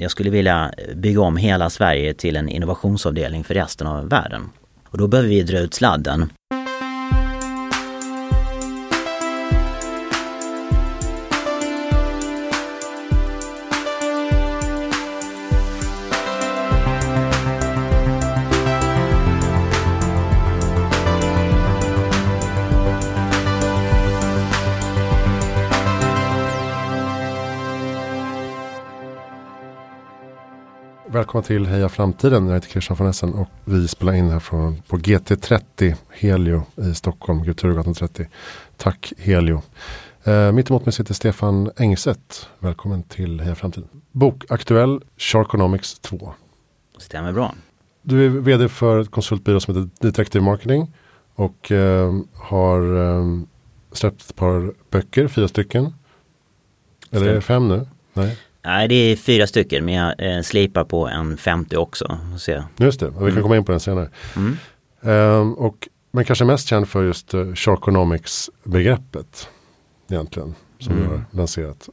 jag skulle vilja bygga om hela Sverige till en innovationsavdelning för resten av världen. Och då behöver vi dra ut sladden. Välkomna till Heja Framtiden. Jag heter Christian von Essen och vi spelar in här från, på GT30 Helio i Stockholm, Kulturgatan 30. Tack Helio. Eh, mitt emot mig sitter Stefan Engstedt. Välkommen till Heja Framtiden. Bok aktuell Sharkonomics 2. Stämmer bra. Du är vd för ett konsultbyrå som heter Detective Marketing och eh, har eh, släppt ett par böcker, fyra stycken. Eller är det fem nu? Nej. Nej, det är fyra stycken men jag eh, slipar på en 50 också. Se. Just det, och vi kan mm. komma in på den senare. Mm. Um, och, men kanske mest känd för just uh, Sharkonomics-begreppet egentligen som mm. du har lanserat.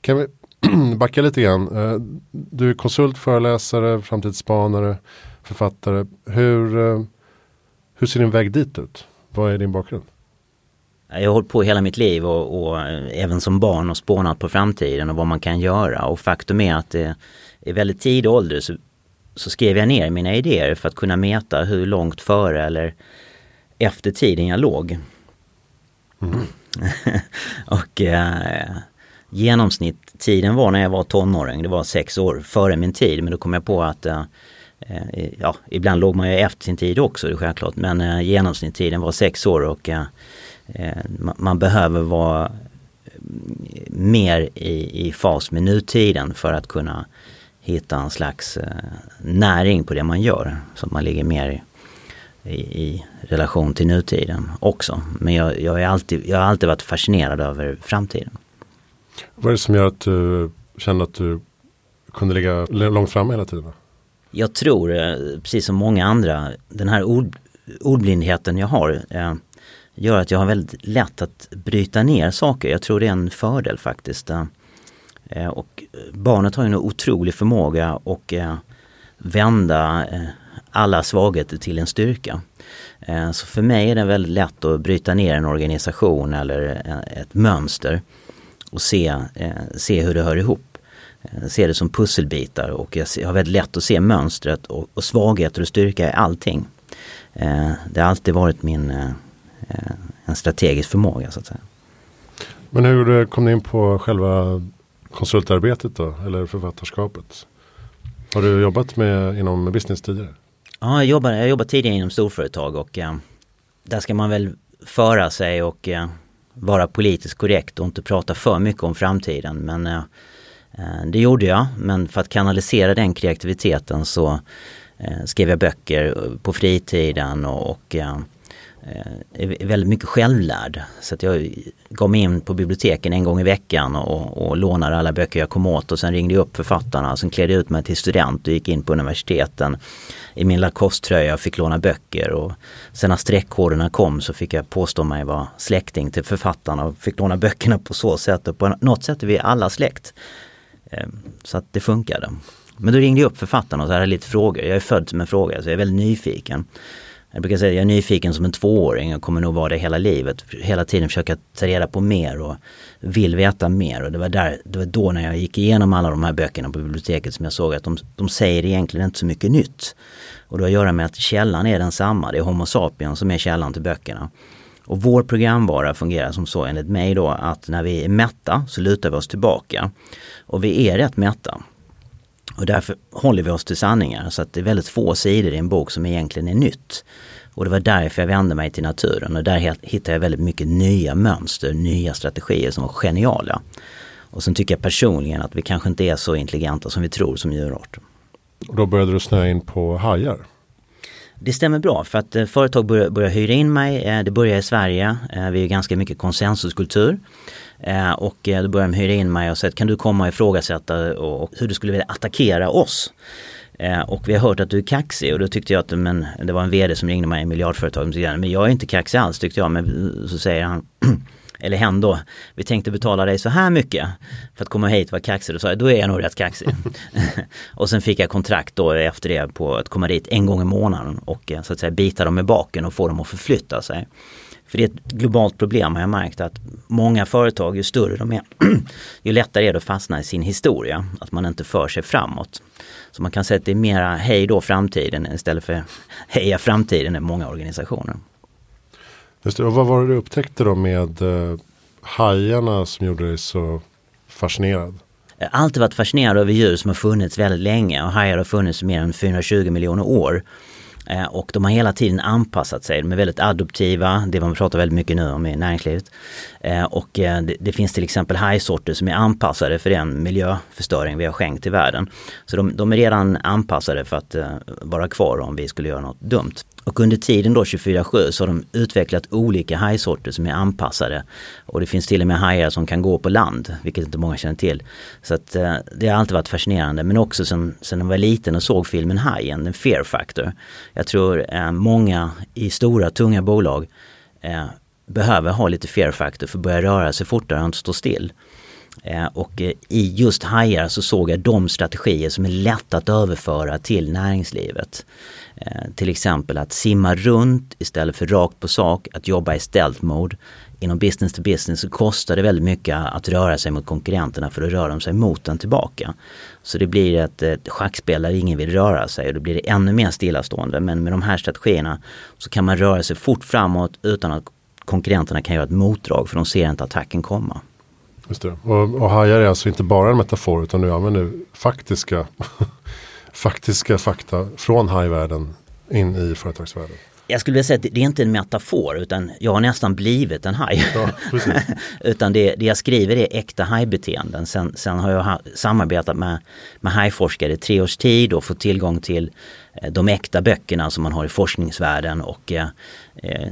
Kan vi backa lite grann? Uh, du är konsult, föreläsare, framtidsspanare, författare. Hur, uh, hur ser din väg dit ut? Vad är din bakgrund? Jag har hållit på hela mitt liv och, och, även som barn och spånat på framtiden och vad man kan göra. Och faktum är att det, i väldigt tidig ålder så, så skrev jag ner mina idéer för att kunna mäta hur långt före eller efter tiden jag låg. Mm. och eh, genomsnittstiden var när jag var tonåring, det var sex år före min tid. Men då kom jag på att eh, eh ja, ibland låg man ju efter sin tid också, det är självklart. Men eh, genomsnittstiden var sex år och eh, Eh, man behöver vara mer i, i fas med nutiden för att kunna hitta en slags eh, näring på det man gör. Så att man ligger mer i, i relation till nutiden också. Men jag, jag, är alltid, jag har alltid varit fascinerad över framtiden. Vad är det som gör att du känner att du kunde ligga långt fram hela tiden? Jag tror, eh, precis som många andra, den här ord, ordblindheten jag har gör att jag har väldigt lätt att bryta ner saker. Jag tror det är en fördel faktiskt. Eh, eh, och barnet har ju en otrolig förmåga att eh, vända alla svagheter till en styrka. Så för mig är det väldigt lätt att bryta ner en organisation eller ett mönster och se, se hur det hör ihop. Se det som pusselbitar och jag har väldigt lätt att se mönstret och svagheter och styrka i allting. Det har alltid varit min en strategisk förmåga så att säga. Men hur kom ni in på själva konsultarbetet då, eller författarskapet? Har du jobbat med inom business tidigare? Ja, jag jobbar, jag jobbar tidigare inom storföretag och eh, där ska man väl föra sig och eh, vara politiskt korrekt och inte prata för mycket om framtiden. Men eh, eh det gjorde jag, men för att kanalisera den kreativiteten så eh, skrev jag böcker på fritiden och, och Eh, Eh, är väldigt mycket självlärd. Så att jag gav mig in på biblioteken en gång i veckan och, och lånade alla böcker jag kom åt och sen ringde jag upp författarna. Sen klädde jag ut mig till student och gick in på universiteten i min Lacoste-tröja och fick låna böcker. Och sen när streckkoderna kom så fick jag påstå mig vara släkting till författarna och fick låna böckerna på så sätt. Och på något sätt är vi alla släkt. Eh, så att det funkade. Men då ringde jag upp författarna och så hade lite frågor. Jag är född som en fråga så jag är väldigt nyfiken. Jag brukar säga att jag är nyfiken som en tvååring och kommer nog vara det hela livet. Hela tiden försöka ta reda på mer och vill veta mer. Och det var, där, det var då när jag gick igenom alla de här böckerna på biblioteket som jag såg att de, de säger egentligen inte så mycket nytt. Och det har att göra med att källan är densamma. Det är Homo sapiens som är källan till böckerna. Och vår programvara fungerar som så enligt mig då att när vi är mätta så lutar vi oss tillbaka. Och vi är rätt mätta. Och därför håller vi oss till sanningar så att det är väldigt få sidor i en bok som egentligen är nytt. Och det var därför jag vände mig till naturen och där hittade jag väldigt mycket nya mönster, nya strategier som var geniala. Och sen tycker jag personligen att vi kanske inte är så intelligenta som vi tror som djurart. Och då började du snöa in på hajar? Det stämmer bra för att eh, företag börjar, börjar hyra in mig. Eh, det börjar i Sverige. Eh, vi är ganska mycket konsensuskultur. Eh, och eh, då började de hyra in mig och sa kan du komma och ifrågasätta och, och hur du skulle vilja attackera oss. Eh, och vi har hört att du är kaxig och då tyckte jag att men, det var en vd som ringde mig i miljardföretag men jag är inte kaxig alls tyckte jag. Men så säger han eller hen då, vi tänkte betala dig så här mycket för att komma hit och vara kaxig. Då sa jag, då är jag nog rätt kaxig. och sen fick jag kontrakt då efter det på att komma dit en gång i månaden och så att säga bita dem i baken och få dem att förflytta sig. För det är ett globalt problem har jag märkt att många företag, ju större de är, ju lättare är det att fastna i sin historia. Att man inte för sig framåt. Så man kan säga att det är mera hej då framtiden istället för heja framtiden i många organisationer. Just det, och vad var det du upptäckte då med eh, hajarna som gjorde dig så fascinerad? Jag har alltid varit fascinerad över djur som har funnits väldigt länge och hajar har funnits mer än 420 miljoner år. Eh, och de har hela tiden anpassat sig. De är väldigt adoptiva, det man pratar väldigt mycket nu om i näringslivet. Eh, och eh, det, det finns till exempel hajsorter som är anpassade för den miljöförstöring vi har skänkt till världen. Så de, de är redan anpassade för att vara kvar om vi skulle göra något dumt. Och under tiden då 24-7 så har de utvecklat olika hajsorter som är anpassade. Och det finns till och med hajar som kan gå på land, vilket inte många känner till. Så att, eh, det har alltid varit fascinerande. Men också sen, sen jag var liten och såg filmen Hajen, den Fear Factor. Jag tror eh, många i stora tunga bolag eh, behöver ha lite fear factor för att börja röra sig fortare och inte stå still. Eh, och eh, i just hajar så såg jag de strategier som är lätta att överföra till näringslivet. Eh, till exempel att simma runt istället för rakt på sak, att jobba i stealth mode. Inom business to business så kostar det väldigt mycket att röra sig mot konkurrenterna för då rör de sig mot den tillbaka. Så det blir ett, ett schackspel där ingen vill röra sig och då blir det ännu mer stillastående. Men med de här strategierna så kan man röra sig fort framåt utan att konkurrenterna kan göra ett motdrag för de ser inte attacken komma. Just det. Och, och hajar är alltså inte bara en metafor utan du använder faktiska, faktiska fakta från hajvärlden in i företagsvärlden. Jag skulle vilja säga att det är inte en metafor utan jag har nästan blivit en haj. Ja, utan det, det, jag skriver är äkta hajbeteenden. Sen, sen har jag samarbetat med, med hajforskare i tre års tid och fått tillgång till eh, de äkta böckerna som man har i forskningsvärlden och eh, eh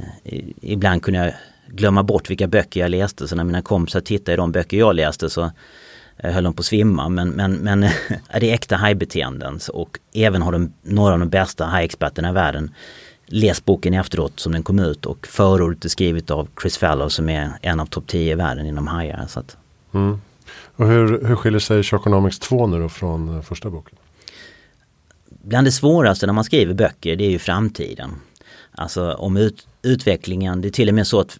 ibland kunde jag glömma bort vilka böcker jag läste. Så när mina kompisar tittade i de böcker jag läste så eh, höll de på att svimma. Men, men, men det är äkta hajbeteenden och även har de, några av de bästa hajexperterna i världen läst boken efteråt som den kom ut och förordet är skrivet av Chris Fallow som är en av topp 10 i världen inom hajar. Så att. Mm. Och hur, hur skiljer sig Sharkonomics 2 nu då från eh, första boken? Bland det svåraste när man skriver böcker det är ju framtiden. Alltså om ut, utvecklingen, det är till och med så att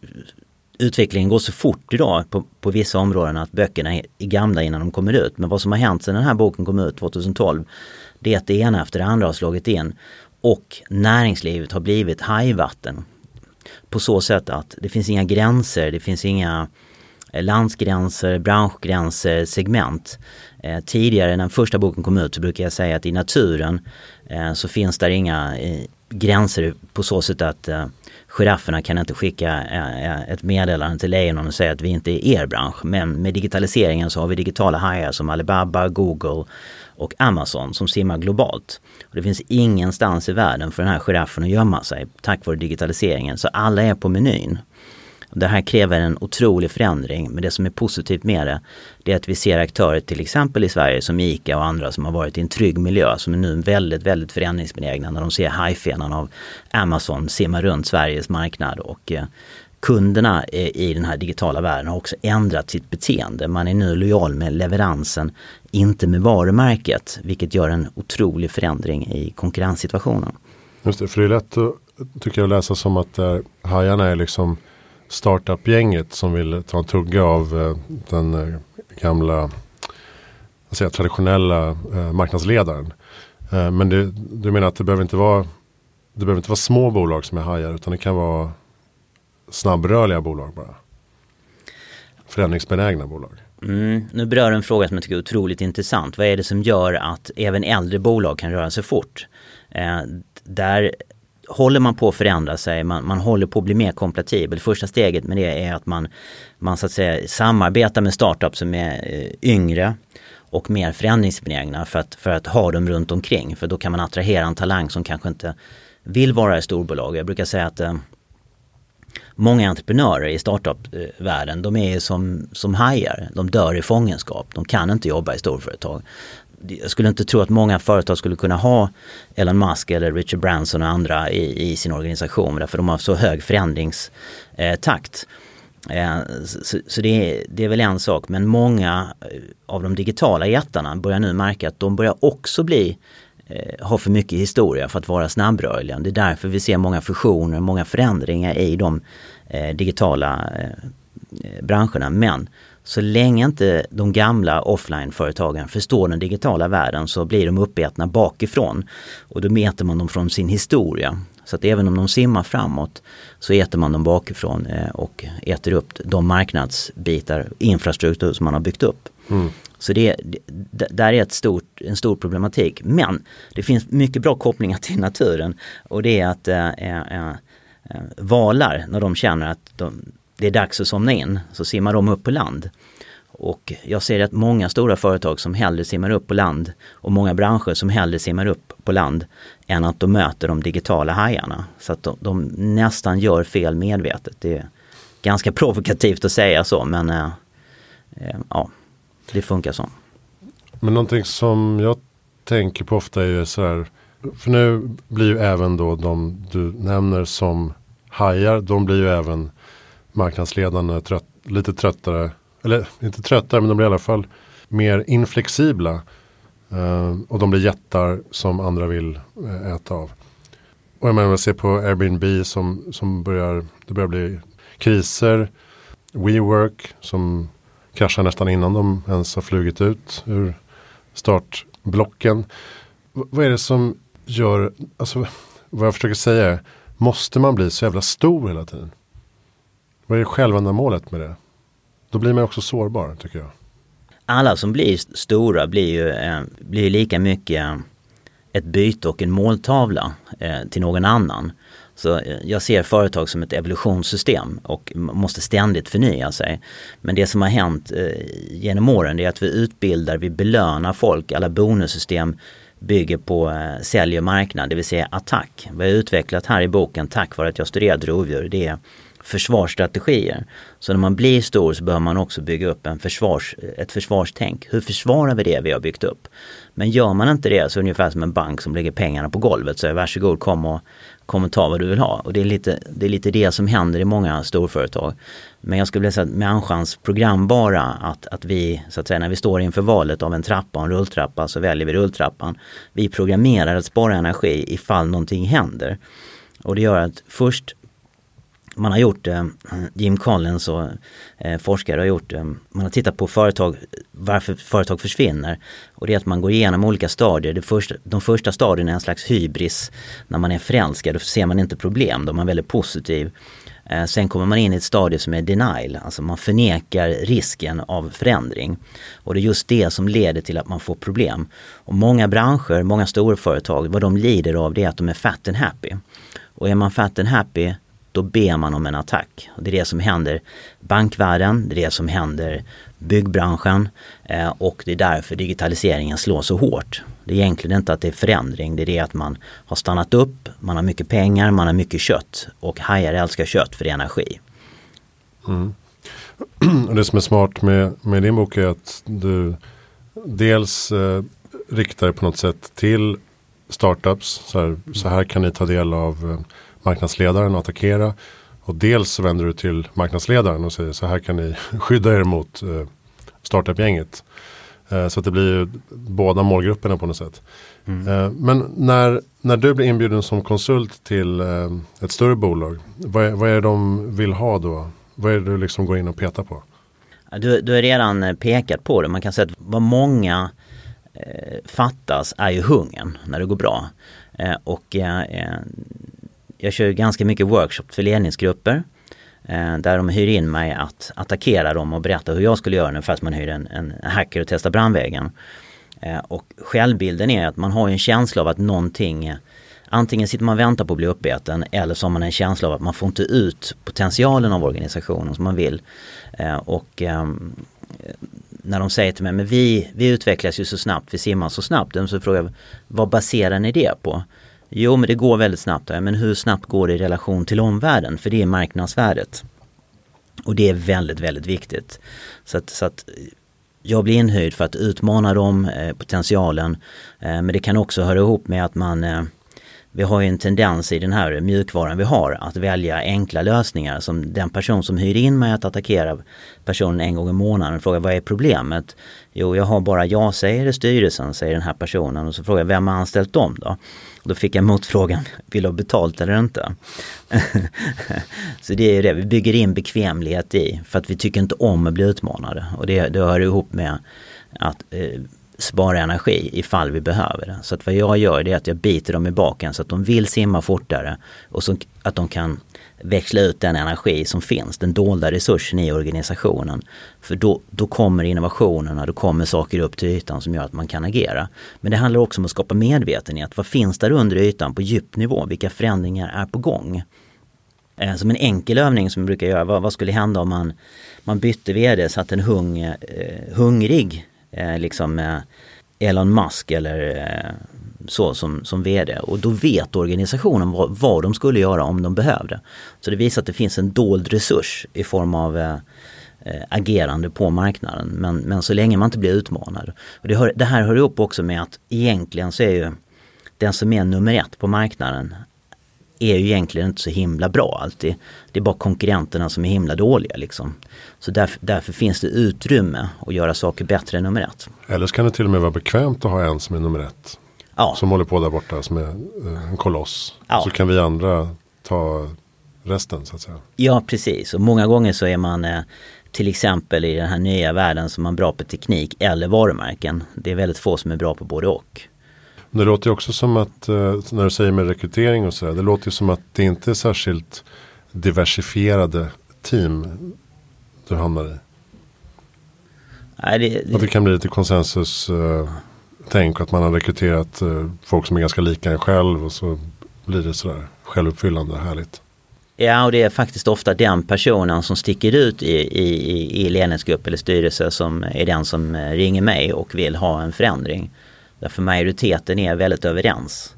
utvecklingen går så fort idag på, på vissa områden att böckerna är gamla innan de kommer ut. Men vad som har hänt sedan den här boken kom ut 2012 det är att det ena efter det andra har slagit in och näringslivet har blivit hajvatten. På så sätt att det finns inga gränser, det finns inga eh, landsgränser, branschgränser, segment. Eh, tidigare när första boken kom ut så brukar jag säga att i naturen eh, så finns där inga eh, gränser på så sätt att eh, girafferna kan inte skicka eh, eh ett meddelande till lejonen och säga att vi inte är er bransch. Men med digitaliseringen så har vi digitala hajar som Alibaba, Google och Amazon som simmar globalt. Och det finns ingenstans i världen för den här giraffen att gömma sig tack vare digitaliseringen. Så alla är på menyn. Det här kräver en otrolig förändring men det som är positivt med det det är att vi ser aktörer till exempel i Sverige som ICA och andra som har varit i en trygg miljö som är nu väldigt, väldigt förändringsbenägna när de ser hajfenan av Amazon simma runt Sveriges marknad och eh, kunderna i den här digitala världen har också ändrat sitt beteende. Man är nu lojal med leveransen, inte med varumärket, vilket gör en otrolig förändring i konkurrenssituationen. Just det, för det är lätt att, tycker jag läsa som att där, hajarna är liksom startup-gänget som vill ta en tugga av eh, den eh, gamla säga, traditionella eh, marknadsledaren. Eh, men det, du menar att det behöver inte vara det behöver inte vara små bolag som är hajar utan det kan vara snabbrörliga bolag bara. Förändringsbenägna bolag. Mm, nu berör en fråga som jag tycker är otroligt intressant. Vad är det som gör att även äldre bolag kan röra sig fort? Eh, där håller man på att förändra sig, man, man håller på att bli mer kompatibel. Första steget med det är att man, man så att säga samarbetar med startups som är eh, yngre och mer förändringsbenägna för att, för att ha dem runt omkring. För då kan man attrahera en talang som kanske inte vill vara i storbolag. Jag brukar säga att eh, många entreprenörer i startupvärlden, de är som, som hajar. De dör i fångenskap. De kan inte jobba i storföretag jag skulle inte tro att många företag skulle kunna ha Elon Musk eller Richard Branson och andra i, i sin organisation därför de har så hög förändringstakt. Eh, så, så det, är, det är väl en sak men många eh, av de digitala jättarna börjar nu märka att de börjar också bli eh, ha för mycket historia för att vara snabbrörliga. Det är därför vi ser många fusioner, många förändringar i de digitala branscherna. Men så länge inte de gamla offline-företagen förstår den digitala världen så blir de uppätna bakifrån. Och då mäter man dem från sin historia. Så att även om de simmar framåt så äter man dem bakifrån eh, och äter upp de marknadsbitar, infrastruktur som man har byggt upp. Mm. Så det, det, där är ett stort, en stor problematik. Men det finns mycket bra kopplingar till naturen och det är att äh, äh, valar när de känner att de, det är dags att somna in så simmar de upp på land. Och jag ser att många stora företag som hellre simmar upp på land och många branscher som hellre simmar upp på land än att de möter de digitala hajarna. Så att de, de nästan gör fel medvetet. Det är ganska provokativt att säga så men eh, eh, ja, det funkar så. Men någonting som jag tänker på ofta är ju så här, för nu blir ju även då de du nämner som hajar, de blir ju även marknadsledande trött, lite tröttare. Eller inte tröttare men de blir i alla fall mer inflexibla. Eh, och de blir jättar som andra vill eh, äta av. Och jag menar, man ser på Airbnb som, som börjar, det börjar bli kriser. WeWork som kraschar nästan innan de ens har flugit ut ur startblocken. V vad är det som gör, alltså vad jag försöker säga är, måste man bli så jävla stor hela tiden? Vad är självändamålet med det? Då blir man också sårbar tycker jag. Alla som blir stora blir ju eh, blir lika mycket eh, ett byte och en måltavla eh, till någon annan. Så eh, jag ser företag som ett evolutionssystem och måste ständigt förnya sig. Men det som har hänt eh, genom åren är att vi utbildar, vi belönar folk. Alla bonussystem bygger på sälj och marknad, det vill säga attack. Vad har utvecklat här i boken tack vare att jag studerat rovdjur. Det är försvarsstrategier. Så när man blir stor så behöver man också bygga upp en försvars, ett försvarstänk. Hur försvarar vi det vi har byggt upp? Men gör man inte det så är det ungefär som en bank som lägger pengarna på golvet. Så är varsågod kom och, kom och ta vad du vill ha. Och det är, lite, det är lite det som händer i många storföretag. Men jag skulle vilja säga att människans programbara att, att vi, så att säga, när vi står inför valet av en trappa och en rulltrappa så väljer vi rulltrappan. Vi programmerar att spara energi ifall någonting händer. Och det gör att först man har gjort, eh, Jim Collins och eh, forskare har gjort, eh, man har tittat på företag, varför företag försvinner. Och det är att man går igenom olika stadier. Det första, de första stadierna är en slags hybris. När man är förälskad då ser man inte problem, då är man väldigt positiv. Eh, sen kommer man in i ett stadie som är denial, alltså man förnekar risken av förändring. Och det är just det som leder till att man får problem. Och många branscher, många storföretag, vad de lider av det är att de är fat and happy. Och är man fat and happy då ber man om en attack. Och det är det som händer bankvärlden, det är det som händer byggbranschen eh, och det är därför digitaliseringen slår så hårt. Det är egentligen inte att det är förändring, det är det att man har stannat upp, man har mycket pengar, man har mycket kött och hajar älskar kött för det är energi. Mm. Och det som är smart med, med din bok är att du dels eh, riktar på något sätt till startups. Så här, så här kan ni ta del av eh, marknadsledaren och attackera. Och dels vänder du till marknadsledaren och säger så här kan ni skydda er mot eh, startup-gänget. Eh, så att det blir ju båda målgrupperna på något sätt. Mm. Eh, men när, när du blir inbjuden som konsult till eh, ett större bolag. Vad är, vad är det de vill ha då? Vad är det du liksom går in och petar på? Du, du har redan eh, pekat på det. Man kan säga att vad många eh, fattas är ju hungern när det går bra. Eh, och jag kör ganska mycket workshops för ledningsgrupper. Eh, där de hyr in mig att attackera dem och berätta hur jag skulle göra när man hyr en, en hacker och testar brandvägen. Eh, och självbilden är att man har en känsla av att någonting Antingen sitter man och väntar på att bli uppäten eller så har man en känsla av att man får inte ut potentialen av organisationen som man vill. Eh, och ehm, när de säger till mig, men vi, vi utvecklas ju så snabbt, vi simmar så snabbt. Så frågar jag, vad baserar ni det på? Jo, men det går väldigt snabbt. Men hur snabbt går det i relation till omvärlden? För det är marknadsvärdet. Och det är väldigt, väldigt viktigt. Så att, så att jag blir inhöjd för att utmana dem, eh, potentialen. Eh, men det kan också höra ihop med att man eh, vi har ju en tendens i den här mjukvaran vi har att välja enkla lösningar som den person som hyr in mig att attackera personen en gång i månaden och frågar vad är problemet? Jo, jag har bara jag säger styrelsen, säger den här personen och så frågar jag vem har anställt dem då? Då fick jag motfrågan, vill du ha betalt eller inte? så det är ju det, vi bygger in bekvämlighet i för att vi tycker inte om att bli utmanade och det, det hör ihop med att eh, spara energi ifall vi behöver det. Så att vad jag gör det är att jag biter dem i baken så att de vill simma fortare och så att de kan växla ut den energi som finns, den dolda resursen i organisationen. För då, då kommer innovationerna, då kommer saker upp till ytan som gör att man kan agera. Men det handlar också om att skapa medvetenhet. Vad finns där under ytan på djupnivå? Vilka förändringar är på gång? Eh, som en enkel övning som vi brukar göra, vad, vad skulle hända om man, man bytte vd satte en hung, eh, hungrig Eh, liksom eh, Elon Musk eller eh, så som, som vd och då vet organisationen vad, vad, de skulle göra om de behövde. Så det visar att det finns en dold resurs i form av eh, eh, agerande på marknaden men, men så länge man inte blir utmanad. Och det, hör, det här hör ihop också med att egentligen så är ju den som är nummer ett på marknaden är ju egentligen inte så himla bra alltid. Det är bara konkurrenterna som är himla dåliga liksom. Så därför, därför, finns det utrymme att göra saker bättre än nummer ett. Eller så kan det till och med vara bekvämt att ha en som är nummer ett. Ja. Som håller på där borta som är eh, en koloss. Ja. Så kan vi andra ta resten så att säga. Ja precis och många gånger så är man eh, till exempel i den här nya världen som man är bra på teknik eller varumärken. Det är väldigt få som är bra på både och. Det låter ju också som att, eh, när du säger med rekrytering och sådär, det låter ju som att det inte är särskilt diversifierade team du hamnar i. Nej, det, det... Att det kan bli lite konsensus uh, tänk att man har rekryterat uh, folk som är ganska lika en själv och så blir det sådär självuppfyllande härligt. Ja och det är faktiskt ofta den personen som sticker ut i, i, i ledningsgrupp eller styrelse som är den som ringer mig och vill ha en förändring. Därför majoriteten är väldigt överens.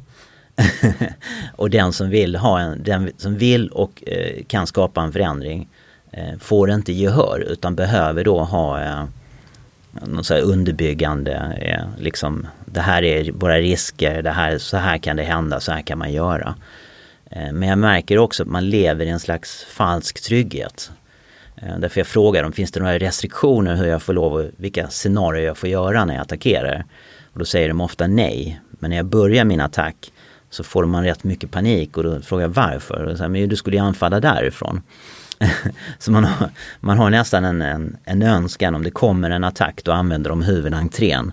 och den som vill, ha en, den som vill och eh, kan skapa en förändring eh, får inte gehör utan behöver då ha eh, någon så underbyggande, eh, liksom det här är våra risker, det här, så här kan det hända, så här kan man göra. Eh, men jag märker också att man lever i en slags falsk trygghet. Eh, därför jag frågar dem, finns det några restriktioner hur jag får lov, vilka scenarier jag får göra när jag attackerar? Och då säger de ofta nej. Men när jag börjar min attack så får man rätt mycket panik och då frågar jag varför. Och så här, men du skulle ju anfalla därifrån. så man har, man har nästan en, en, en, önskan om det kommer en attack då använder de huvudentrén.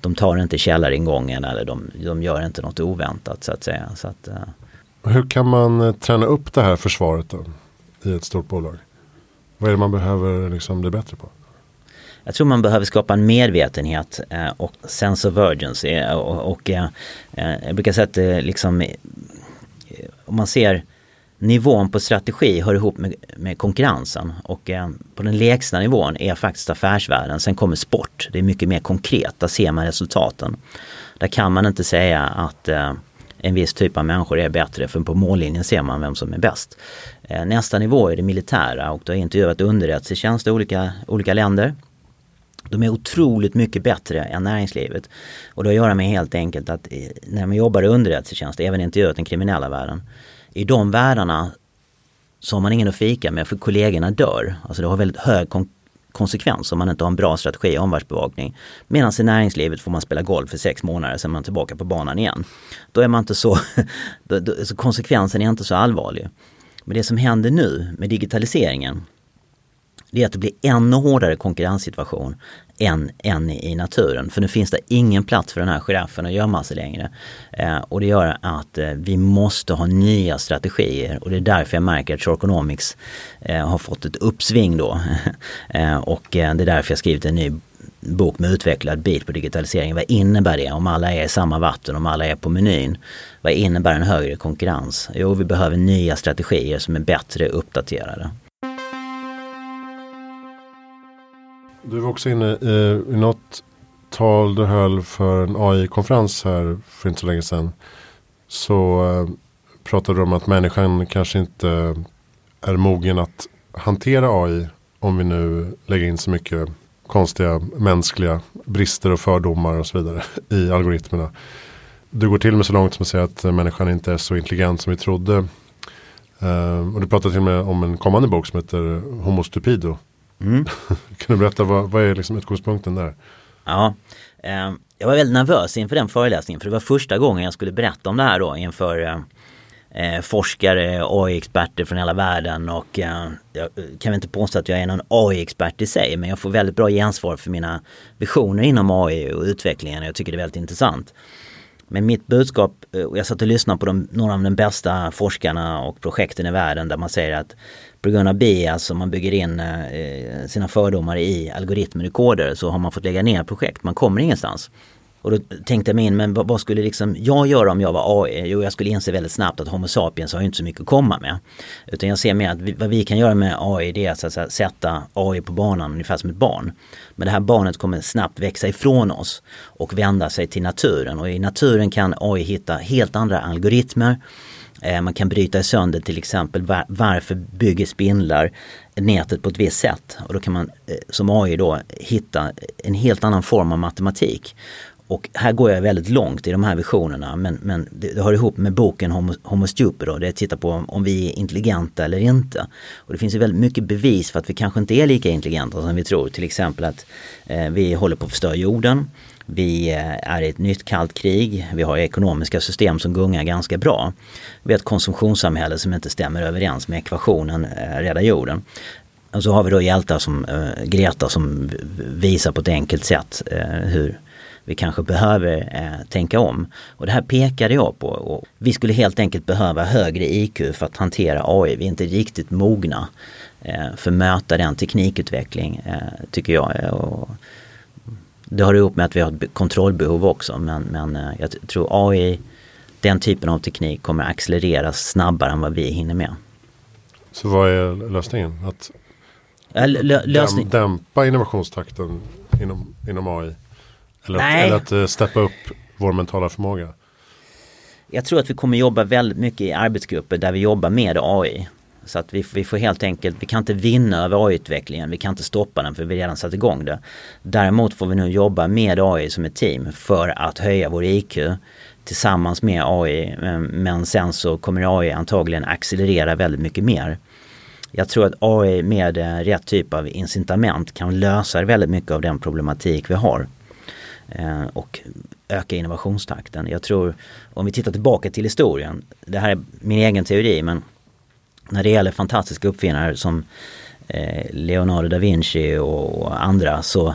De tar inte källaringången eller de, de gör inte något oväntat så att säga. Så att, uh... Hur kan man eh, träna upp det här försvaret då, i ett stort bolag? Vad är det man behöver liksom bli bättre på? Jag tror man behöver skapa en medvetenhet eh, och sense of urgency eh, och, och eh, eh, jag brukar säga att eh, liksom om man ser nivån på strategi hör ihop med, med konkurrensen och eh, på den lägsta nivån är faktiskt affärsvärlden. Sen kommer sport, det är mycket mer konkret, där ser man resultaten. Där kan man inte säga att eh, en viss typ av människor är bättre för på mållinjen ser man vem som är bäst. Eh, nästa nivå är det militära och då har jag intervjuat underrättelsetjänst i olika, olika länder. De är otroligt mycket bättre än näringslivet. Och det har att göra med helt enkelt att eh, när man jobbar i underrättelsetjänst, även intervjuat den kriminella världen. I de världarna så har man ingen att fika med för kollegorna dör. Alltså det har väldigt hög kon konsekvens om man inte har en bra strategi i omvärldsbevakning. Medan i näringslivet får man spela golf för sex månader, sen är man tillbaka på banan igen. Då är man inte så, då, då, så konsekvensen är inte så allvarlig. Men det som händer nu med digitaliseringen det är att det blir ännu hårdare konkurrenssituation än, än i, naturen. För nu finns det ingen plats för den här giraffen att gömma sig längre. Eh, och det gör att eh, vi måste ha nya strategier och det är därför jag märker att Sharkonomics eh, har fått ett uppsving då. Eh, och eh, det är därför jag skrivit en ny bok med utvecklad bit på digitalisering. Vad innebär det om alla är i samma vatten, om alla är på menyn? Vad innebär en högre konkurrens? Jo, vi behöver nya strategier som är bättre uppdaterade. Du var också inne i, i något tal du höll för en AI-konferens här för inte så länge sedan. Så eh, pratade du om att människan kanske inte är mogen att hantera AI om vi nu lägger in så mycket konstiga mänskliga brister och fördomar och så vidare i algoritmerna. du går till med så långt som att säga att människan inte är så intelligent som vi trodde. Uh, och du pratar till och med om en kommande bok som heter Homo stupido. Mm. kan du berätta vad, vad är liksom utgångspunkten där? Ja, eh, jag var väldigt nervös inför den föreläsningen för det var första gången jag skulle berätta om det här då inför eh, eh forskare, AI-experter från hela världen och eh, jag kan väl inte påstå att jag är någon AI-expert i sig men jag får väldigt bra gensvar för mina visioner inom AI och utvecklingen och jag tycker det är väldigt intressant. Men mitt budskap, eh, och jag satt och lyssnade på de, några av de bästa forskarna och projekten i världen där man säger att på grund av bias, alltså, om man bygger in eh, sina fördomar i algoritmer och koder så har man fått lägga ner projekt, man kommer ingenstans. Och då tänkte jag mig in, men vad, skulle liksom jag göra om jag var AI? Jo, jag skulle inse väldigt snabbt att Homo sapiens har inte så mycket att komma med. Utan jag ser mer att vi, vad vi kan göra med AI det är att, att, att sätta AI på banan ungefär som ett barn. Men det här barnet kommer snabbt växa ifrån oss och vända sig till naturen och i naturen kan AI hitta helt andra algoritmer Eh, man kan bryta sönder till exempel var, varför bygger spindlar nätet på ett visst sätt. Och då kan man eh, som AI då hitta en helt annan form av matematik. Och här går jag väldigt långt i de här visionerna men, men det, det hör ihop med boken Homo, Homo Stupid och det tittar på om, om, vi är intelligenta eller inte. Och det finns ju väldigt mycket bevis för att vi kanske inte är lika intelligenta som vi tror. Till exempel att eh, vi håller på att förstöra jorden. Vi eh, är i ett nytt kallt krig. Vi har ekonomiska system som gungar ganska bra. Vi har ett konsumtionssamhälle som inte stämmer överens med ekvationen eh, Rädda jorden. Och så har vi då hjältar som eh, Greta som visar på ett enkelt sätt hur vi kanske behöver eh, tänka om. Och det här pekade jag på. Och vi skulle helt enkelt behöva högre IQ för att hantera AI. Vi är inte riktigt mogna för att möta den teknikutveckling tycker jag. Och det har ihop med att vi har ett kontrollbehov också men, men eh, jag tror AI, den typen av teknik kommer accelerera snabbare än vad vi hinner med. Så vad är lösningen? Att lösning... dämpa innovationstakten inom, inom AI? Eller, att, eller att uh, steppa upp vår mentala förmåga? Jag tror att vi kommer jobba väldigt mycket i arbetsgrupper där vi jobbar med AI. Så att vi, vi får helt enkelt, vi kan inte vinna över AI-utvecklingen, vi kan inte stoppa den för vi har redan satt igång det. Däremot får vi nu jobba med AI som ett team för att höja vår IQ tillsammans med AI. Eh, men sen så kommer AI antagligen accelerera väldigt mycket mer. Jag tror att AI med eh, rätt typ av incitament kan lösa väldigt mycket av den problematik vi har. Eh, och öka innovationstakten. Jag tror, om vi tittar tillbaka till historien, det här är min egen teori men när det gäller fantastiska uppfinnare som eh, Leonardo da Vinci och andra så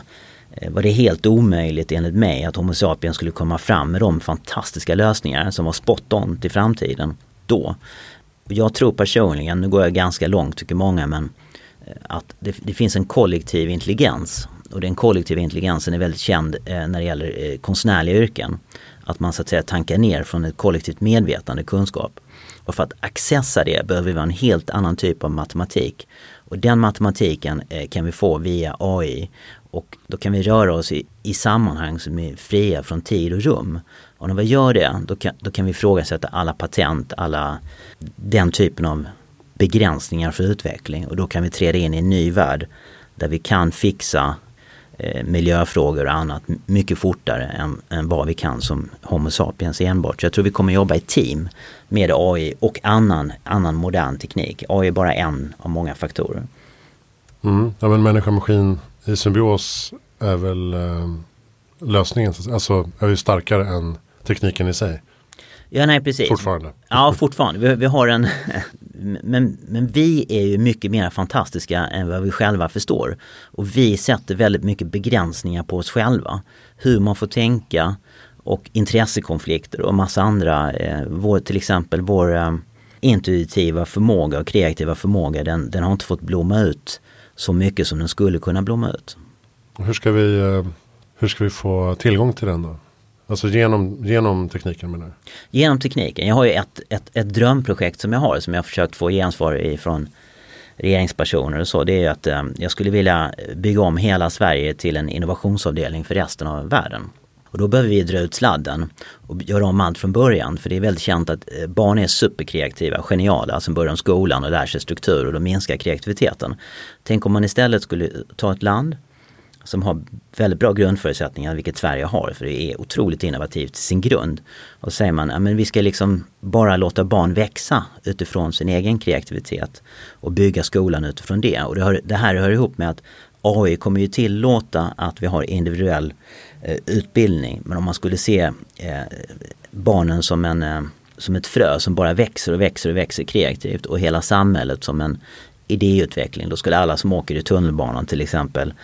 eh, var det helt omöjligt enligt mig att Homo sapiens skulle komma fram med de fantastiska lösningar som var spot on till framtiden då. Jag tror personligen, nu går jag ganska långt tycker många, men eh, att det, det finns en kollektiv intelligens och den kollektiva intelligensen är väldigt känd när det gäller konstnärliga yrken. Att man så att säga tankar ner från ett kollektivt medvetande kunskap. Och för att accessa det behöver vi ha en helt annan typ av matematik. Och den matematiken eh, kan vi få via AI. Och då kan vi röra oss i, i sammanhang som är fria från tid och rum. Och när vi gör det då kan, då kan vi ifrågasätta alla patent, alla den typen av begränsningar för utveckling. Och då kan vi träda in i en ny värld där vi kan fixa Eh, miljöfrågor och annat mycket fortare än, än vad vi kan som Homo sapiens enbart. Så jag tror vi kommer jobba i team med AI och annan, annan modern teknik. AI är bara en av många faktorer. Mm. Ja, men människa-maskin i symbios är väl eh, lösningen, alltså är ju starkare än tekniken i sig. Ja, nej precis. Fortfarande. Ja, fortfarande. Vi, vi, har en... Men, men vi är ju mycket mer fantastiska än vad vi själva förstår. Och vi sätter väldigt mycket begränsningar på oss själva. Hur man får tänka och intressekonflikter och massa andra. Eh, vår, till exempel vår eh, intuitiva förmåga och kreativa förmåga den, den har inte fått blomma ut så mycket som den skulle kunna blomma ut. Hur ska vi, eh, hur ska vi få tillgång till den då? Alltså genom, genom tekniken menar du? Genom tekniken. Jag har ju ett, ett, ett drömprojekt som jag har som jag har försökt få gensvar ifrån regeringspersoner och så. Det är ju att eh, jag skulle vilja bygga om hela Sverige till en innovationsavdelning för resten av världen. Och då behöver vi dra ut sladden och göra om allt från början. För det är väldigt känt att eh, barn är superkreativa, geniala som börjar skolan och lär sig struktur och då minskar kreativiteten. Tänk om man istället skulle ta ett land som har väldigt bra grundförutsättningar, vilket Sverige har, för det är otroligt innovativt i sin grund. Och säger man att vi ska liksom bara låta barn växa utifrån sin egen kreativitet och bygga skolan utifrån det. Och det, hör, det här hör ihop med att AI kommer ju tillåta att vi har individuell eh, utbildning. Men om man skulle se eh, barnen som, en, eh, som ett frö som bara växer och växer och växer kreativt och hela samhället som en idéutveckling. Då skulle alla som åker i tunnelbanan till exempel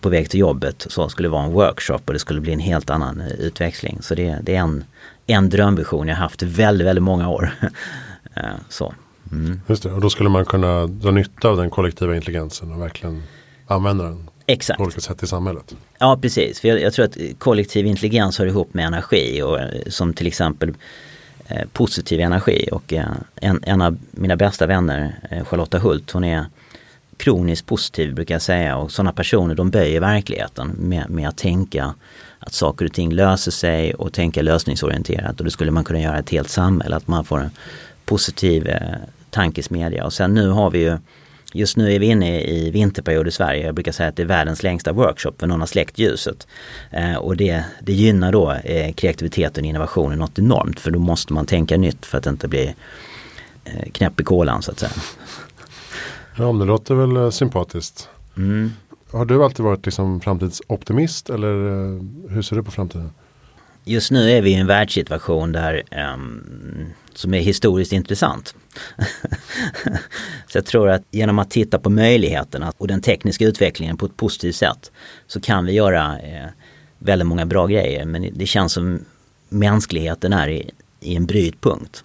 på väg till jobbet så skulle det vara en workshop och det skulle bli en helt annan eh, utväxling. Så det, det är en, en drömvision jag haft väldigt, väldigt många år. Eh, så. Mm. Just det, och då skulle man kunna dra nytta av den kollektiva intelligensen och verkligen använda den Exakt. på olika sätt i samhället. Ja precis, för jag, jag tror att kollektiv intelligens hör ihop med energi och eh, som till exempel Eh, positiv energi. Och eh, en, en av mina bästa vänner, eh, Charlotta Hult, hon är kroniskt positiv brukar jag säga. Och sådana personer de böjer verkligheten med, med att tänka att saker och ting löser sig och tänka lösningsorienterat. Och det skulle man kunna göra i ett helt samhälle, att man får en positiv eh, tankesmedja. Och sen nu har vi ju Just nu är vi inne i vinterperiod i Sverige. Jag brukar säga att det är världens längsta workshop för någon har släckt ljuset. Eh, och det, det gynnar då eh, kreativiteten och innovationen något enormt för då måste man tänka nytt för att inte bli eh, knäpp i kolan så att säga. Ja, men det låter väl sympatiskt. Mm. Har du alltid varit liksom framtidsoptimist eller hur ser du på framtiden? Just nu är vi i en världssituation där um, som är historiskt intressant. så jag tror att genom att titta på möjligheterna och den tekniska utvecklingen på ett positivt sätt så kan vi göra eh, väldigt många bra grejer men det känns som mänskligheten är i, i en brytpunkt.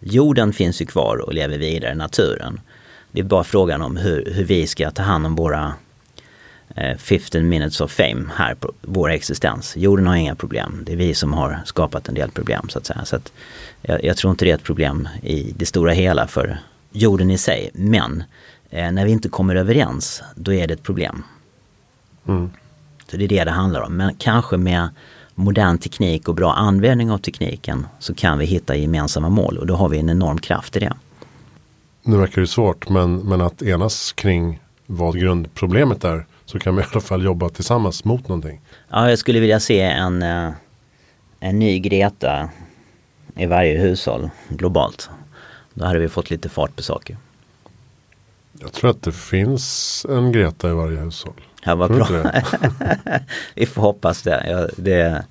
Jorden finns ju kvar och lever vidare, naturen. Det är bara frågan om hur, hur vi ska ta hand om våra 15 eh, minutes of fame här på vår existens. Jorden har inga problem. Det är vi som har skapat en del problem så att säga. Så att jag, jag tror inte det är ett problem i det stora hela för jorden i sig. Men eh, när vi inte kommer överens, då är det ett problem. Mm. Så det är det det handlar om. Men kanske med modern teknik och bra användning av tekniken så kan vi hitta gemensamma mål och då har vi en enorm kraft i det. Nu verkar det svårt men, men att enas kring vad grundproblemet är så kan vi i alla fall jobba tillsammans mot någonting. Ja, jag skulle vilja se en, eh, en ny Greta i varje hushåll globalt. Då hade vi fått lite fart på saker. Jag tror att det finns en Greta i varje hushåll. Ja, vad bra. vi får hoppas det. Ja, det.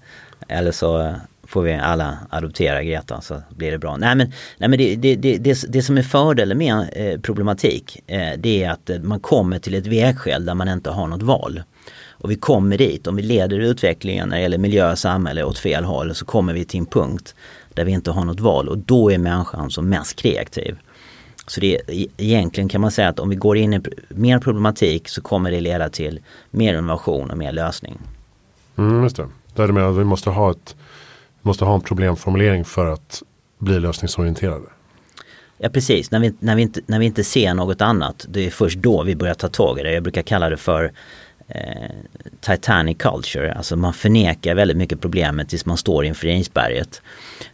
Eller så får vi alla adoptera Greta så blir det bra. Nej men, nej, men det, det, det, det, det som är fördelen med eh, problematik eh, det är att eh, man kommer till ett vägskäl där man inte har något val. Och vi kommer dit, om vi leder utvecklingen när det gäller miljö och samhälle åt fel håll så kommer vi till en punkt där vi inte har något val och då är människan som mest kreativ. Så det, e, egentligen kan man säga att om vi går in i mer problematik så kommer det leda till mer innovation och mer lösning. Mm, just det. Där att vi måste ha ett måste ha en problemformulering för att bli lösningsorienterade. Ja precis, när vi, när, vi inte, när vi inte ser något annat, det är först då vi börjar ta tag i det. Jag brukar kalla det för eh, Titanic culture, alltså man förnekar väldigt mycket problemet tills man står inför isberget.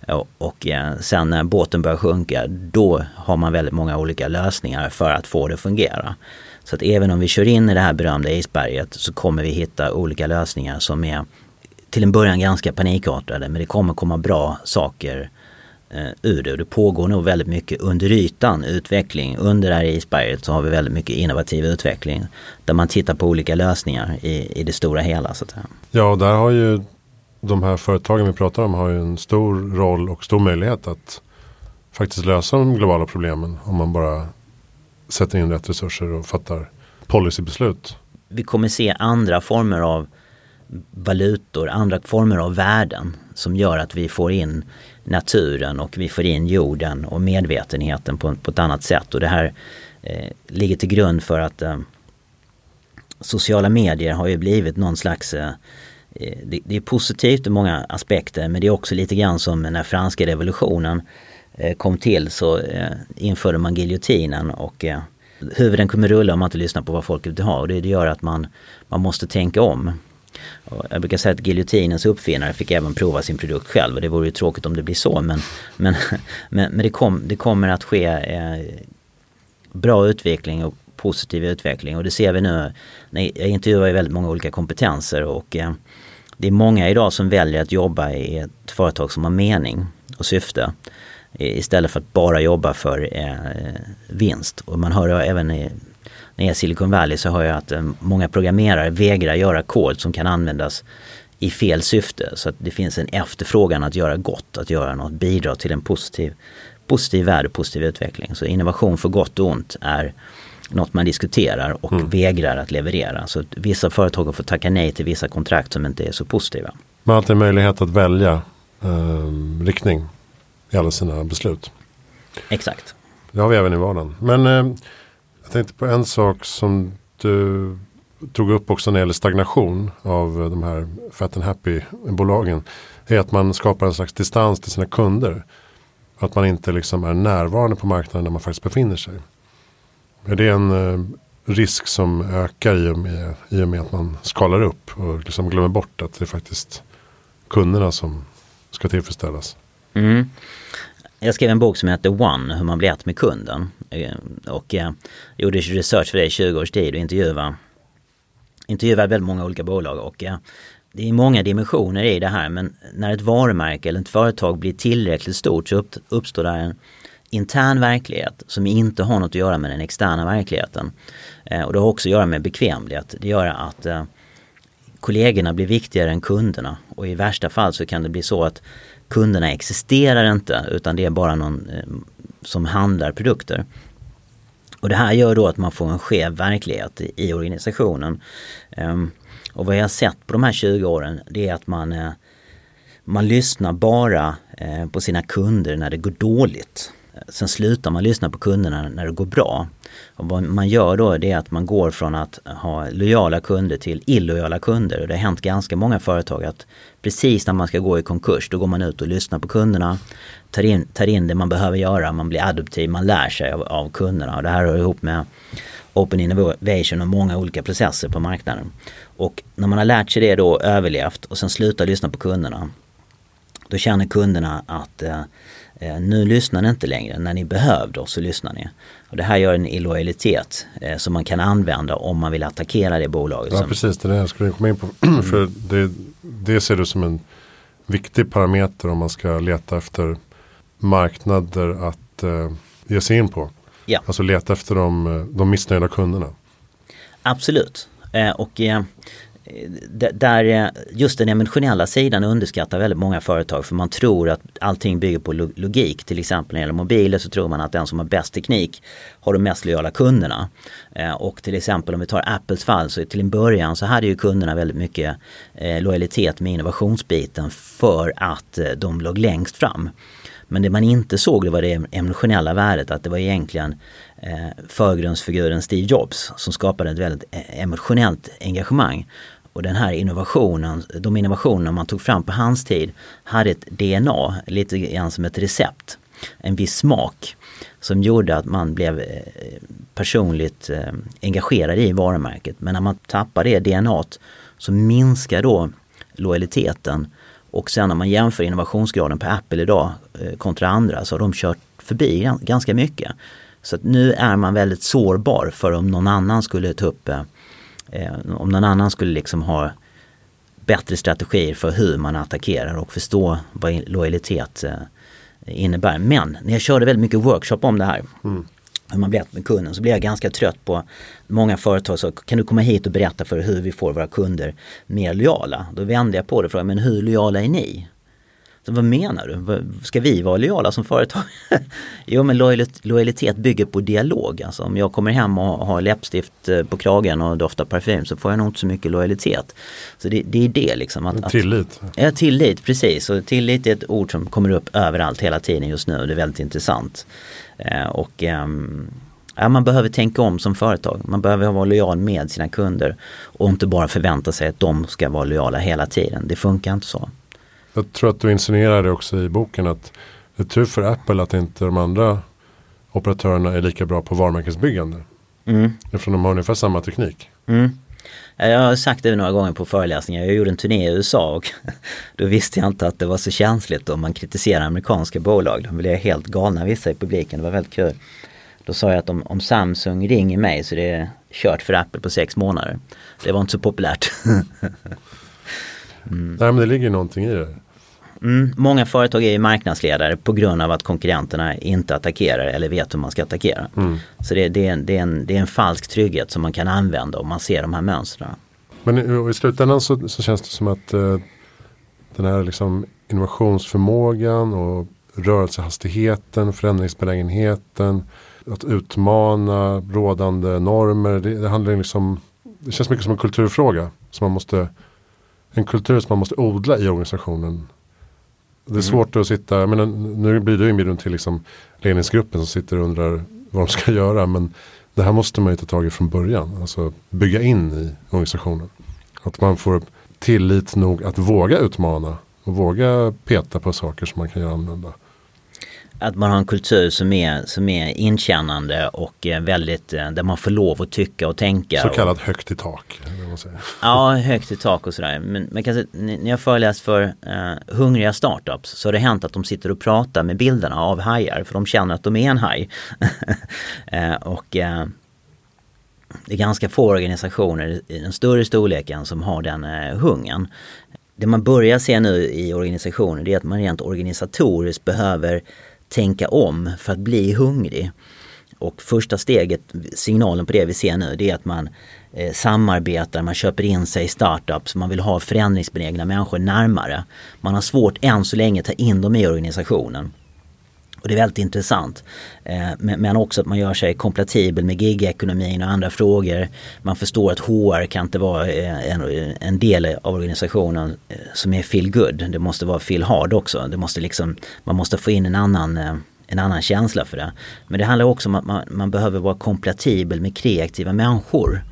Och, och eh, sen när båten börjar sjunka, då har man väldigt många olika lösningar för att få det att fungera. Så att även om vi kör in i det här berömda isberget så kommer vi hitta olika lösningar som är till en början ganska panikartade men det kommer komma bra saker eh, ur det. Och det pågår nog väldigt mycket under ytan utveckling. Under det här isberget så har vi väldigt mycket innovativ utveckling. Där man tittar på olika lösningar i, i det stora hela. Så att säga. Ja, där har ju de här företagen vi pratar om har ju en stor roll och stor möjlighet att faktiskt lösa de globala problemen. Om man bara sätter in rätt resurser och fattar policybeslut. Vi kommer se andra former av valutor, andra former av värden som gör att vi får in naturen och vi får in jorden och medvetenheten på, på ett annat sätt. Och det här eh, ligger till grund för att eh, sociala medier har ju blivit någon slags eh, eh det, det, är positivt i många aspekter men det är också lite grann som när franska revolutionen eh, kom till så eh, införde man giljotinen och eh, huvuden kommer rulla om man inte lyssnar på vad folket vill ha och det, det gör att man, man måste tänka om. Jag brukar säga att giljotinens uppfinnare fick även prova sin produkt själv och det vore ju tråkigt om det blir så men, men, men, men det, kom, det kommer att ske eh, bra utveckling och positiv utveckling och det ser vi nu. Jag intervjuar ju väldigt många olika kompetenser och eh, det är många idag som väljer att jobba i ett företag som har mening och syfte istället för att bara jobba för eh, vinst. Och man hör även i, när jag är i Silicon Valley så hör jag att eh, många programmerare vägrar göra kod som kan användas i fel syfte. Så att det finns en efterfrågan att göra gott, att göra något, bidra till en positiv, positiv värld och positiv utveckling. Så innovation för gott och ont är något man diskuterar och mm. vägrar att leverera. Så vissa företag har fått tacka nej till vissa kontrakt som inte är så positiva. Man har alltid möjlighet att välja eh, riktning i alla sina beslut. Exakt. Det har vi även i vardagen. Men eh, jag tänkte på en sak som du tog upp också när det gäller stagnation av de här Fat and Happy-bolagen. är att man skapar en slags distans till sina kunder. Att man inte liksom är närvarande på marknaden där man faktiskt befinner sig. Är det en eh, risk som ökar i och, med, i och med att man skalar upp och liksom glömmer bort att det är faktiskt kunderna som ska tillfredsställas? Mm. Jag skrev en bok som heter One, hur man blir ett med kunden. Eh, och jag gjorde research för det i 20 års tid och intervjuade, intervjuade väldigt många olika bolag. Och eh, det är många dimensioner i det här men när ett varumärke eller ett företag blir tillräckligt stort så uppstår där en intern verklighet som inte har något att göra med den externa verkligheten. Eh, och det har också att göra med bekvämlighet. Det gör att eh, kollegorna blir viktigare än kunderna och i värsta fall så kan det bli så att kunderna existerar inte utan det är bara någon eh, som handlar produkter. Och det här gör då att man får en skev verklighet i, i organisationen. Ehm, och vad jag har sett på de här 20 åren det är att man, eh, man lyssnar bara eh, på sina kunder när det går dåligt. Sen slutar man lyssna på kunderna när det går bra. Och vad man gör då det är att man går från att ha lojala kunder till illojala kunder. Och det har hänt ganska många företag att precis när man ska gå i konkurs då går man ut och lyssnar på kunderna. Tar in, tar in det man behöver göra, man blir adoptiv, man lär sig av, av kunderna. Och det här hör ihop med Open Innovation och många olika processer på marknaden. Och när man har lärt sig det då, överlevt och sen slutar lyssna på kunderna. Då känner kunderna att Eh, nu lyssnar ni inte längre, när ni behövde oss så lyssnar ni. Och det här gör en illojalitet eh, som man kan använda om man vill attackera det bolaget. Ja precis, det är det jag skulle komma in på. För det, det ser du som en viktig parameter om man ska leta efter marknader att eh, ge sig in på. Ja. Alltså leta efter de, eh, de missnöjda kunderna. Absolut. Eh, och eh, Eh, där eh, just den emotionella sidan underskattar väldigt många företag för man tror att allting bygger på logik. Till exempel när det gäller mobiler så tror man att den som har bäst teknik har de mest lojala kunderna. Eh, och till exempel om vi tar Apples fall så till en början så hade ju kunderna väldigt mycket lojalitet med innovationsbiten för att de låg längst fram. Men det man inte såg det var det emotionella värdet att det var egentligen förgrundsfiguren Steve Jobs som skapade ett väldigt emotionellt engagemang. Och den här innovationen, de innovationer man tog fram på hans tid hade ett DNA, lite grann som ett recept. En viss smak som gjorde att man blev eh, personligt eh, engagerad i varumärket. Men när man tappar det DNA så minskar då lojaliteten och sen när man jämför innovationsgraden på Apple idag eh, kontra andra så har de kört förbi ganska mycket. Så att nu är man väldigt sårbar för om någon annan skulle ta upp om någon annan skulle liksom ha bättre strategier för hur man attackerar och förstå vad lojalitet eh, innebär. Men när jag körde väldigt mycket workshop om det här mm. hur man blir med kunden så blev jag ganska trött på många företag så kan du komma hit och berätta för hur vi får våra kunder mer lojala. Då vände jag på det och frågade men hur lojala är ni? Så vad menar du? Ska vi vara lojala som företag? jo men lojalitet bygger på dialog. Alltså om jag kommer hem och har läppstift eh, på kragen och doftar parfym så får jag nog inte så mycket lojalitet. Så det, det är det liksom. Att, tillit. Att, ja, tillit, precis. Och tillit är ett ord som kommer upp överallt hela tiden just nu och det är väldigt intressant. Eh, och um, Ja, man behöver tänka om som företag. Man behöver vara lojal med sina kunder och inte bara förvänta sig att de ska vara lojala hela tiden. Det funkar inte så. Jag tror att du insinuerar det också i boken att det är tur för Apple att inte de andra operatörerna är lika bra på varumärkesbyggande. Mm. Eftersom de har ungefär samma teknik. Mm. Jag har sagt det några gånger på föreläsningar. Jag gjorde en turné i USA och då visste jag inte att det var så känsligt om man kritiserar amerikanska bolag. De blev helt galna vissa i publiken. Det var väldigt kul. Då sa jag att om, om Samsung ringer mig så det är kört för Apple på sex månader. Det var inte så populärt. mm. Nej men det ligger någonting i det. Mm, många företag är ju marknadsledare på grund av att konkurrenterna inte attackerar eller vet hur man ska attackera. Mm. Så det, det, är en, det, är en, det är en falsk trygghet som man kan använda om man ser de här mönstren. Men i, slutändan så, så, känns det som att eh, den här liksom innovationsförmågan och rörelsehastigheten, förändringsbenägenheten, att utmana rådande normer. Det, det handlar liksom, det känns mycket som en kulturfråga. Som man måste, en kultur som man måste odla i organisationen det är mm. svårt att sitta, men nu blir du inbjuden till liksom ledningsgruppen som sitter och undrar vad de ska göra. Men det här måste man ju ta tag i från början. Alltså bygga in i organisationen. Att man får tillit nog att våga utmana och våga peta på saker som man kan göra annorlunda att man har en kultur som är, som är inkännande och väldigt eh, där man får lov att tycka och tänka. Så kallat och, högt i tak. Ja, högt i tak och sådär. Men man kan säga, när jag föreläst för uh, hungriga startups så har det hänt att de sitter och pratar med bilderna av hajar för de känner att de är en haj. uh, och uh, det är ganska få organisationer i den större storleken som har den uh, hungern. Det man börjar se nu i organisationer är att man rent organisatoriskt behöver tänka om för att bli hungrig. Och första steget, signalen på det vi ser nu, det är att man eh, samarbetar, man köper in sig i startups, man vill ha förändringsbenägna människor närmare. Man har svårt än så länge att ta in dem i organisationen. Och det är väldigt intressant. Eh, men också att man gör sig kompatibel med gigekonomin och andra frågor. Man förstår att HR kan inte vara eh, en, del av organisationen eh, som är feel good. Det måste vara feel hard också. Det måste liksom, man måste få in en annan en annan känsla för det. Men det handlar också om att man, man behöver vara kompatibel med kreativa människor.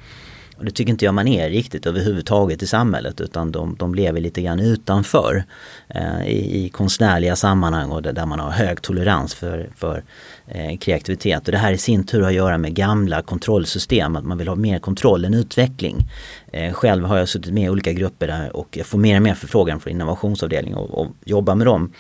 Och det tycker inte jag man är riktigt överhuvudtaget i samhället utan de, de lever lite grann utanför eh, i, i konstnärliga sammanhang och där man har hög tolerans för, för eh, kreativitet. Och det här i sin tur har att göra med gamla kontrollsystem, att man vill ha mer kontroll än utveckling. Eh, själv har jag suttit med i olika grupper där och jag får mer och mer förfrågan från innovationsavdelningen och, och jobbar med dem.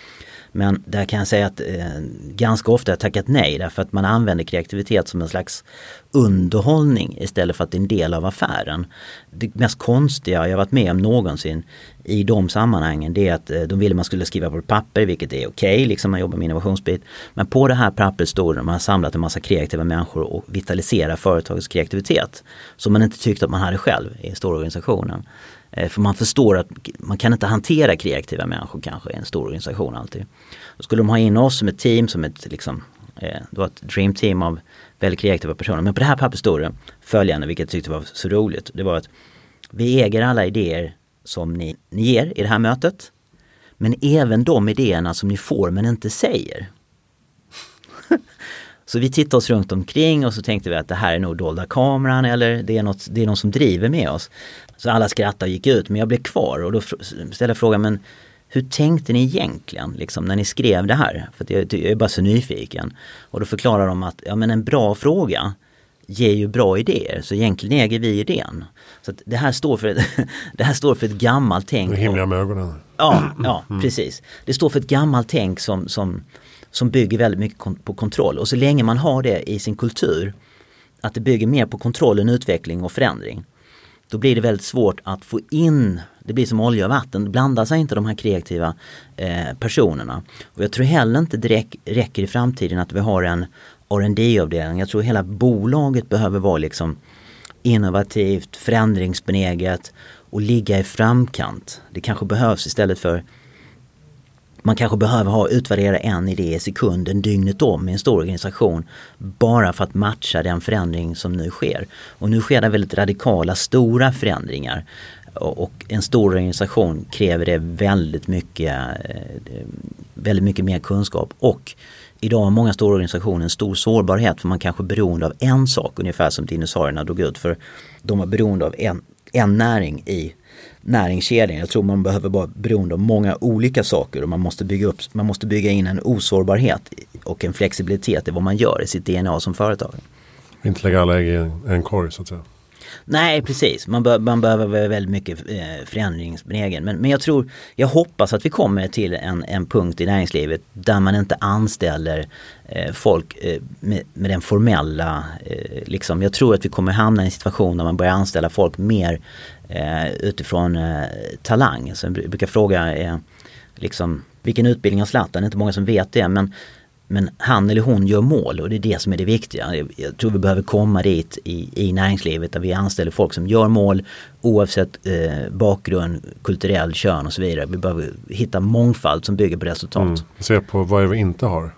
Men där kan jag säga att eh, ganska ofta har jag tackat nej därför att man använder kreativitet som en slags underhållning istället för att det är en del av affären. Det mest konstiga jag varit med om någonsin i de sammanhangen det är att eh, de ville man skulle skriva på ett papper vilket är okej, okay, liksom man jobbar med innovationsbit. Men på det här pappret stod det att man har samlat en massa kreativa människor och vitaliserar företagets kreativitet. Som man inte tyckte att man hade själv i stora organisationen. Eh, för man förstår att man kan inte hantera kreativa människor kanske i en stor organisation alltid. Då skulle de ha in oss som ett team, som ett liksom, eh, det var ett dream team av väldigt kreativa personer. Men på det här pappret stod det följande, vilket jag tyckte var så roligt. Det var att vi äger alla idéer som ni, ni ger i det här mötet. Men även de idéerna som ni får men inte säger. Så vi tittade oss runt omkring och så tänkte vi att det här är nog dolda kameran eller det är, något, det är någon som driver med oss. Så alla skrattade och gick ut men jag blev kvar och då ställde jag frågan men hur tänkte ni egentligen liksom, när ni skrev det här? För jag, jag är bara så nyfiken. Och då förklarar de att ja, men en bra fråga ger ju bra idéer så egentligen äger vi idén. Så det, här står för ett, det här står för ett gammalt tänk. Det himliga med ögonen. Ja, ja mm. precis. Det står för ett gammalt tänk som, som, som bygger väldigt mycket på kontroll. Och så länge man har det i sin kultur, att det bygger mer på kontroll än utveckling och förändring, då blir det väldigt svårt att få in, det blir som olja och vatten, det blandar sig inte de här kreativa eh, personerna. Och jag tror heller inte det räcker i framtiden att vi har en rd avdelning Jag tror hela bolaget behöver vara liksom innovativt, förändringsbenäget och ligga i framkant. Det kanske behövs istället för man kanske behöver ha utvärdera en idé i sekunden dygnet om i en stor organisation bara för att matcha den förändring som nu sker. Och nu sker det väldigt radikala, stora förändringar. Och en stor organisation kräver det väldigt mycket, eh, väldigt mycket mer kunskap. Och idag har många stora organisationer en stor sårbarhet för man kanske är beroende av en sak ungefär som dinosaurierna dog ut. För de var beroende av en, en näring i näringskedjan. Jag tror man behöver vara beroende av många olika saker och man måste bygga, upp, man måste bygga in en osårbarhet och en flexibilitet i vad man gör i sitt DNA som företag. Inte lägga alla ägg i en, en korg så att säga. Nej precis, man, bör, man behöver väldigt mycket eh, förändringsbenägen. Men, men jag tror, jag hoppas att vi kommer till en, en punkt i näringslivet där man inte anställer eh, folk eh, med, med, den formella, eh, liksom, jag tror att vi kommer hamna i en situation där man börjar anställa folk mer utifrån eh, talang. Så jag brukar fråga eh, liksom, vilken utbildning har Zlatan? Det är inte många som vet det men men han eller hon gör mål och det är det som är det viktiga. Jag tror vi behöver komma dit i, i näringslivet där vi anställer folk som gör mål oavsett eh, bakgrund, kulturell, kön och så vidare. Vi behöver hitta mångfald som bygger på resultat. Mm. Se på vad är vi inte har.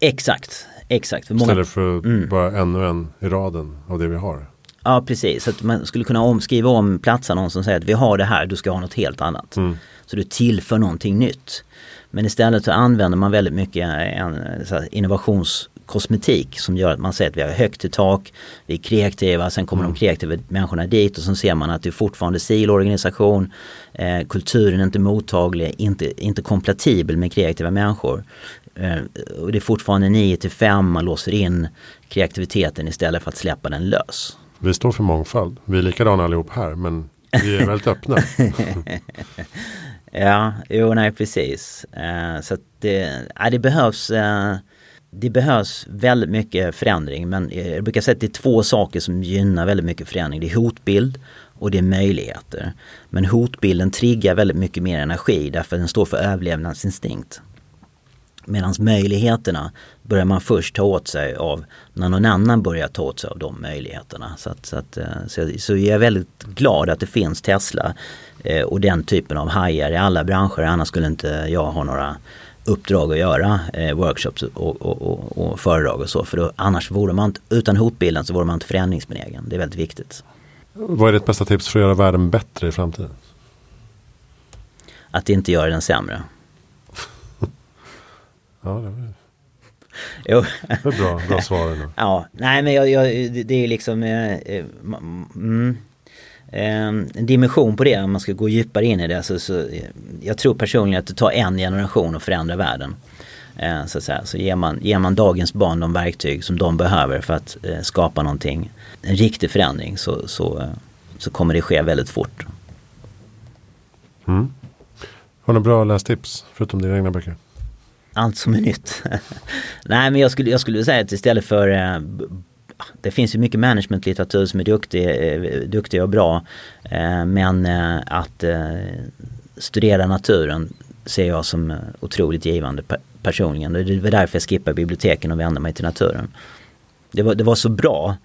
Exakt, exakt. För många... Istället för mm. bara ännu en i raden av det vi har. Ja precis, så att man skulle kunna omskriva om platsannonsen och säga att vi har det här, du ska ha något helt annat. Mm. Så du tillför någonting nytt. Men istället så använder man väldigt mycket en innovationskosmetik som gör att man säger att vi har högt i tak, vi är kreativa, sen kommer mm. de kreativa människorna dit och så ser man att det är fortfarande silorganisation, eh, kulturen är inte mottaglig, inte, inte kompatibel med kreativa människor. Eh, och det är fortfarande 9 till 5, man låser in kreativiteten istället för att släppa den lös. Vi står för mångfald, vi är likadana allihop här men vi är väldigt öppna. Ja, jo nej precis. Uh, så det, ja, det behövs uh, det behövs väldigt mycket förändring men eh, jag brukar säga att det är två saker som gynnar väldigt mycket förändring. Det är hotbild och det är möjligheter. Men hotbilden triggar väldigt mycket mer energi därför att den står för överlevnadsinstinkt. Medan möjligheterna börjar man först ta åt sig av när någon annan börjar ta åt sig av de möjligheterna. Så, att, så, att, eh, så, så jag är väldigt glad att det finns Tesla eh, och den typen av hajar i alla branscher. Annars skulle inte jag ha några uppdrag att göra eh, workshops och, och, och, och, föredrag och så. För då, annars vore man inte, utan hotbilden så vore man inte förändringsbenägen. Det är väldigt viktigt. Vad är ditt bästa tips för att göra världen bättre i framtiden? Att inte göra den sämre. Ja, det var jo. Det är bra, bra svar ändå. Ja, nej men jag, jag, det är liksom eh, eh mm, eh, en dimension på det om man ska gå djupare in i det. Så, så, jag tror personligen att det tar en generation att förändra världen. Eh, så, säga. så ger, man, ger man dagens barn de verktyg som de behöver för att eh, skapa någonting, en riktig förändring så, så, eh, så kommer det ske väldigt fort. Mm. Har du några bra lästips förutom dina egna böcker? Allt som är nytt. Nej men jag skulle, jag skulle säga att istället för eh, det finns ju mycket managementlitteratur som är duktig, eh, duktig och bra. Eh, men eh, att eh, studera naturen ser jag som eh, otroligt givande personligen. Det var därför jag skippade biblioteken och vände mig till naturen. Det var, det var så bra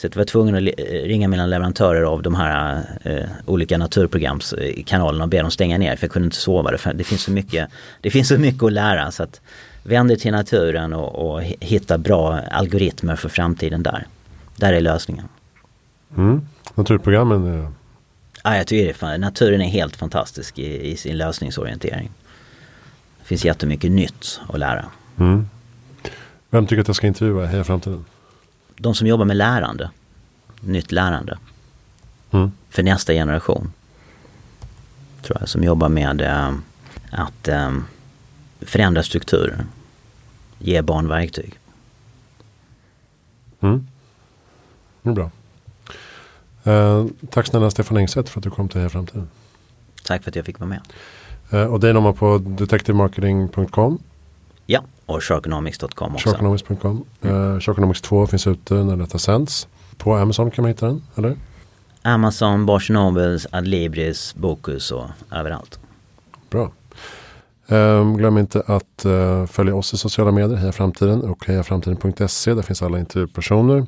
så jag var tvungen att ringa mina leverantörer av de här eh, olika naturprogramskanalerna och be dem stänga ner för jag kunde inte sova. Det, det, finns, så mycket, det finns så mycket att lära så att vänd dig till naturen och, och hitta bra algoritmer för framtiden där. Där är lösningen. Mm. Naturprogrammen? Är... Ja, jag tycker det. Naturen är helt fantastisk i, i, sin lösningsorientering. Det finns jättemycket nytt att lära. Mm. Vem tycker att jag ska intervjua i framtiden? De som jobbar med lärande, nytt lärande. Mm. För nästa generation. Tror jag, som jobbar med äh, att äh, förändra strukturer. Ge barn verktyg. Mm. Det är bra. Eh, tack snälla Stefan Engstedt för att du kom till Heja Framtiden. Tack för att jag fick vara med. Eh, och dig når man på detectivemarketing.com Ja, och sharkonomics.com också. Sharkonomics.com. Mm. Uh, Sharkonomics 2 finns ute när detta sänds. På Amazon kan man hitta den, eller? Amazon, Barnes Nobles, Adlibris, Bokus och överallt. Bra. Um, glöm inte att uh, följa oss i sociala medier, Heja Framtiden och hejaframtiden.se. Där finns alla intervjupersoner.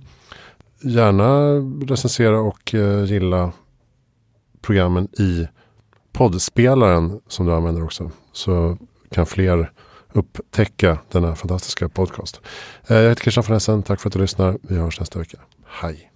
Gärna recensera och uh, gilla programmen i poddspelaren som du använder också. Så kan fler upptäcka denna fantastiska podcast. Eh, jag heter Christian von Essen. Tack för att du lyssnar. Vi hörs nästa vecka. Hej!